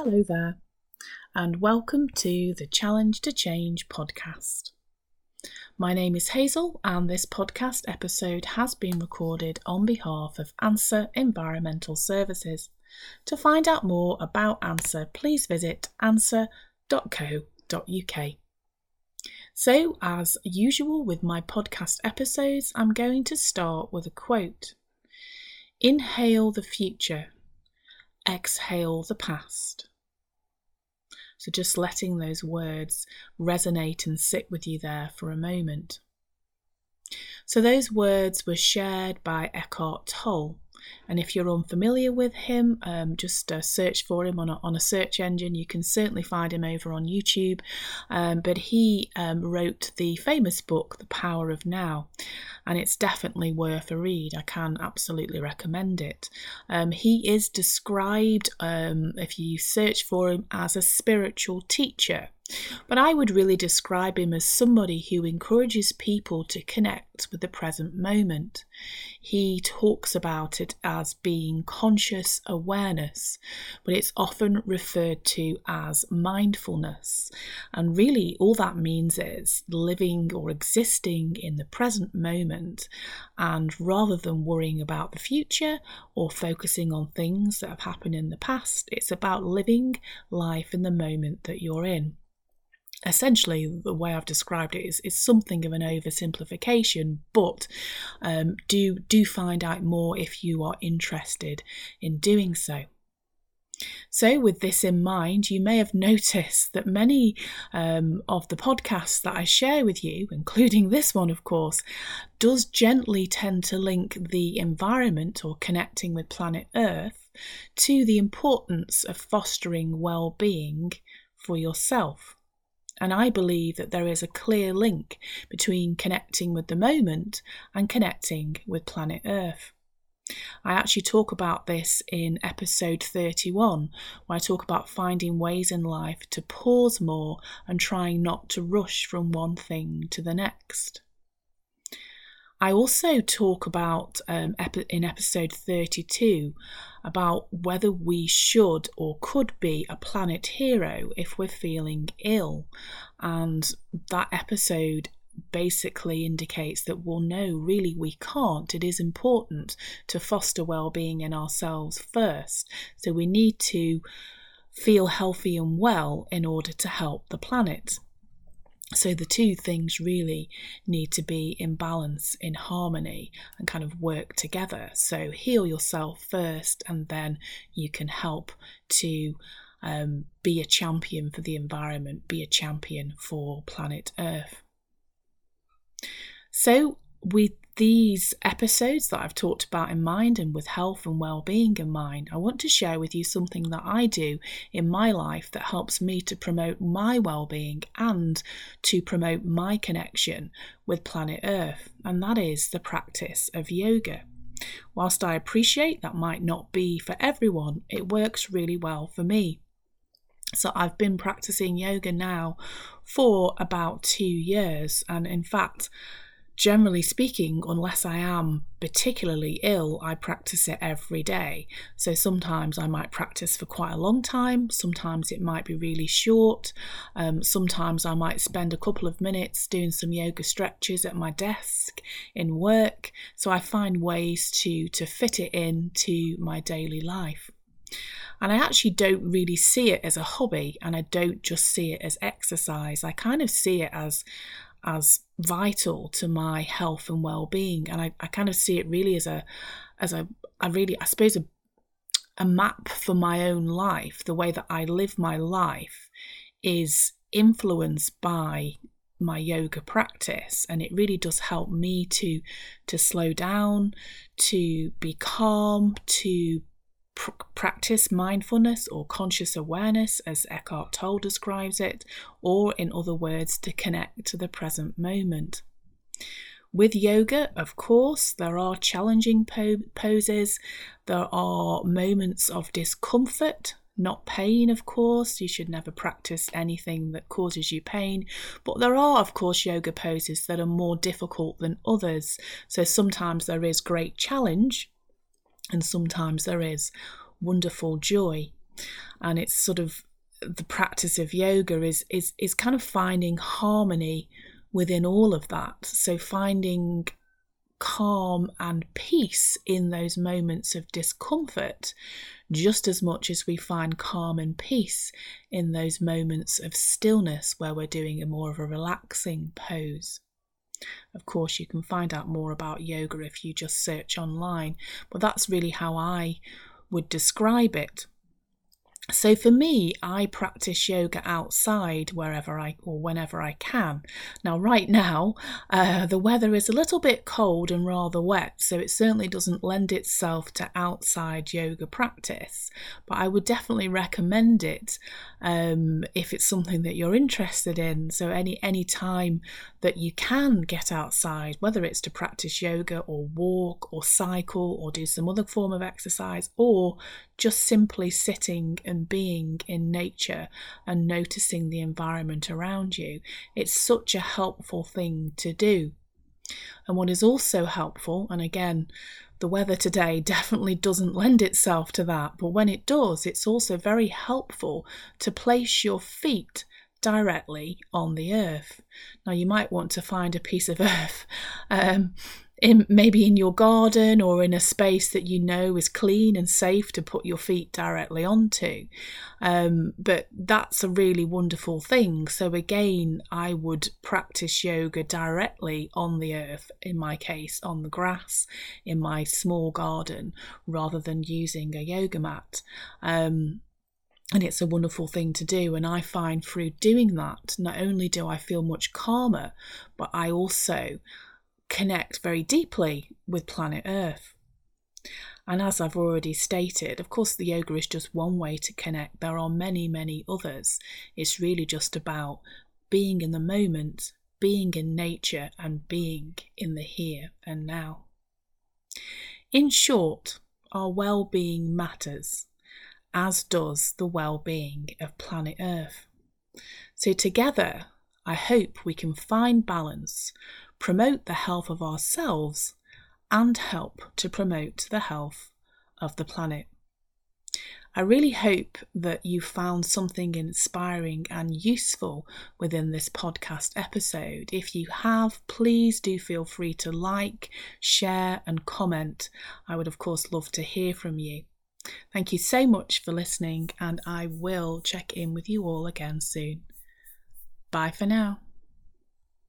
Hello there, and welcome to the Challenge to Change podcast. My name is Hazel, and this podcast episode has been recorded on behalf of ANSWER Environmental Services. To find out more about ANSWER, please visit answer.co.uk. So, as usual with my podcast episodes, I'm going to start with a quote Inhale the future exhale the past. So just letting those words resonate and sit with you there for a moment. So those words were shared by Eckhart Tolle, and if you're unfamiliar with him, um, just uh, search for him on a, on a search engine. You can certainly find him over on YouTube. Um, but he um, wrote the famous book, The Power of Now, and it's definitely worth a read. I can absolutely recommend it. Um, he is described, um, if you search for him, as a spiritual teacher. But I would really describe him as somebody who encourages people to connect with the present moment. He talks about it as being conscious awareness, but it's often referred to as mindfulness. And really, all that means is living or existing in the present moment. And rather than worrying about the future or focusing on things that have happened in the past, it's about living life in the moment that you're in essentially the way I've described it is, is something of an oversimplification, but um, do do find out more if you are interested in doing so. So, with this in mind, you may have noticed that many um, of the podcasts that I share with you, including this one, of course, does gently tend to link the environment or connecting with planet Earth to the importance of fostering well being for yourself. And I believe that there is a clear link between connecting with the moment and connecting with planet Earth. I actually talk about this in episode 31, where I talk about finding ways in life to pause more and trying not to rush from one thing to the next. I also talk about um, in episode 32 about whether we should or could be a planet hero if we're feeling ill. And that episode basically indicates that, well, no, really, we can't. It is important to foster well being in ourselves first. So we need to feel healthy and well in order to help the planet. So the two things really need to be in balance, in harmony, and kind of work together. So heal yourself first, and then you can help to um, be a champion for the environment, be a champion for planet Earth. So, with these episodes that I've talked about in mind and with health and well-being in mind, I want to share with you something that I do in my life that helps me to promote my well-being and to promote my connection with planet Earth, and that is the practice of yoga. Whilst I appreciate that might not be for everyone, it works really well for me. So I've been practicing yoga now for about 2 years and in fact generally speaking, unless I am particularly ill, I practice it every day. So sometimes I might practice for quite a long time, sometimes it might be really short, um, sometimes I might spend a couple of minutes doing some yoga stretches at my desk in work. So I find ways to, to fit it in to my daily life. And I actually don't really see it as a hobby and I don't just see it as exercise. I kind of see it as as vital to my health and well-being and I, I kind of see it really as a as a I really I suppose a a map for my own life. The way that I live my life is influenced by my yoga practice and it really does help me to to slow down to be calm to pr- practice mindfulness or conscious awareness, as Eckhart Tolle describes it, or in other words, to connect to the present moment. With yoga, of course, there are challenging po- poses, there are moments of discomfort, not pain, of course. You should never practice anything that causes you pain. But there are, of course, yoga poses that are more difficult than others. So sometimes there is great challenge, and sometimes there is wonderful joy. and it's sort of the practice of yoga is is is kind of finding harmony within all of that. So finding calm and peace in those moments of discomfort, just as much as we find calm and peace in those moments of stillness where we're doing a more of a relaxing pose. Of course, you can find out more about yoga if you just search online, but that's really how I would describe it. So for me, I practice yoga outside wherever I or whenever I can. Now, right now, uh, the weather is a little bit cold and rather wet, so it certainly doesn't lend itself to outside yoga practice. But I would definitely recommend it um, if it's something that you're interested in. So any any time that you can get outside, whether it's to practice yoga or walk or cycle or do some other form of exercise or just simply sitting and being in nature and noticing the environment around you. It's such a helpful thing to do. And what is also helpful, and again, the weather today definitely doesn't lend itself to that, but when it does, it's also very helpful to place your feet directly on the earth. Now, you might want to find a piece of earth um, in maybe in your garden or in a space that you know is clean and safe to put your feet directly onto. Um, but that's a really wonderful thing. So, again, I would practice yoga directly on the earth, in my case, on the grass in my small garden, rather than using a yoga mat. Um, and it's a wonderful thing to do. And I find through doing that, not only do I feel much calmer, but I also connect very deeply with planet Earth. And as I've already stated, of course, the yoga is just one way to connect. There are many, many others. It's really just about being in the moment, being in nature, and being in the here and now. In short, our well being matters, as does the well being of planet Earth. So, together, I hope we can find balance promote the health of ourselves, and help to promote the health of the planet. I really hope that you found something inspiring and useful within this podcast episode. If you have, please do feel free to like, share, and comment. I would, of course, love to hear from you. Thank you so much for listening, and I will check in with you all again soon. Bye for now.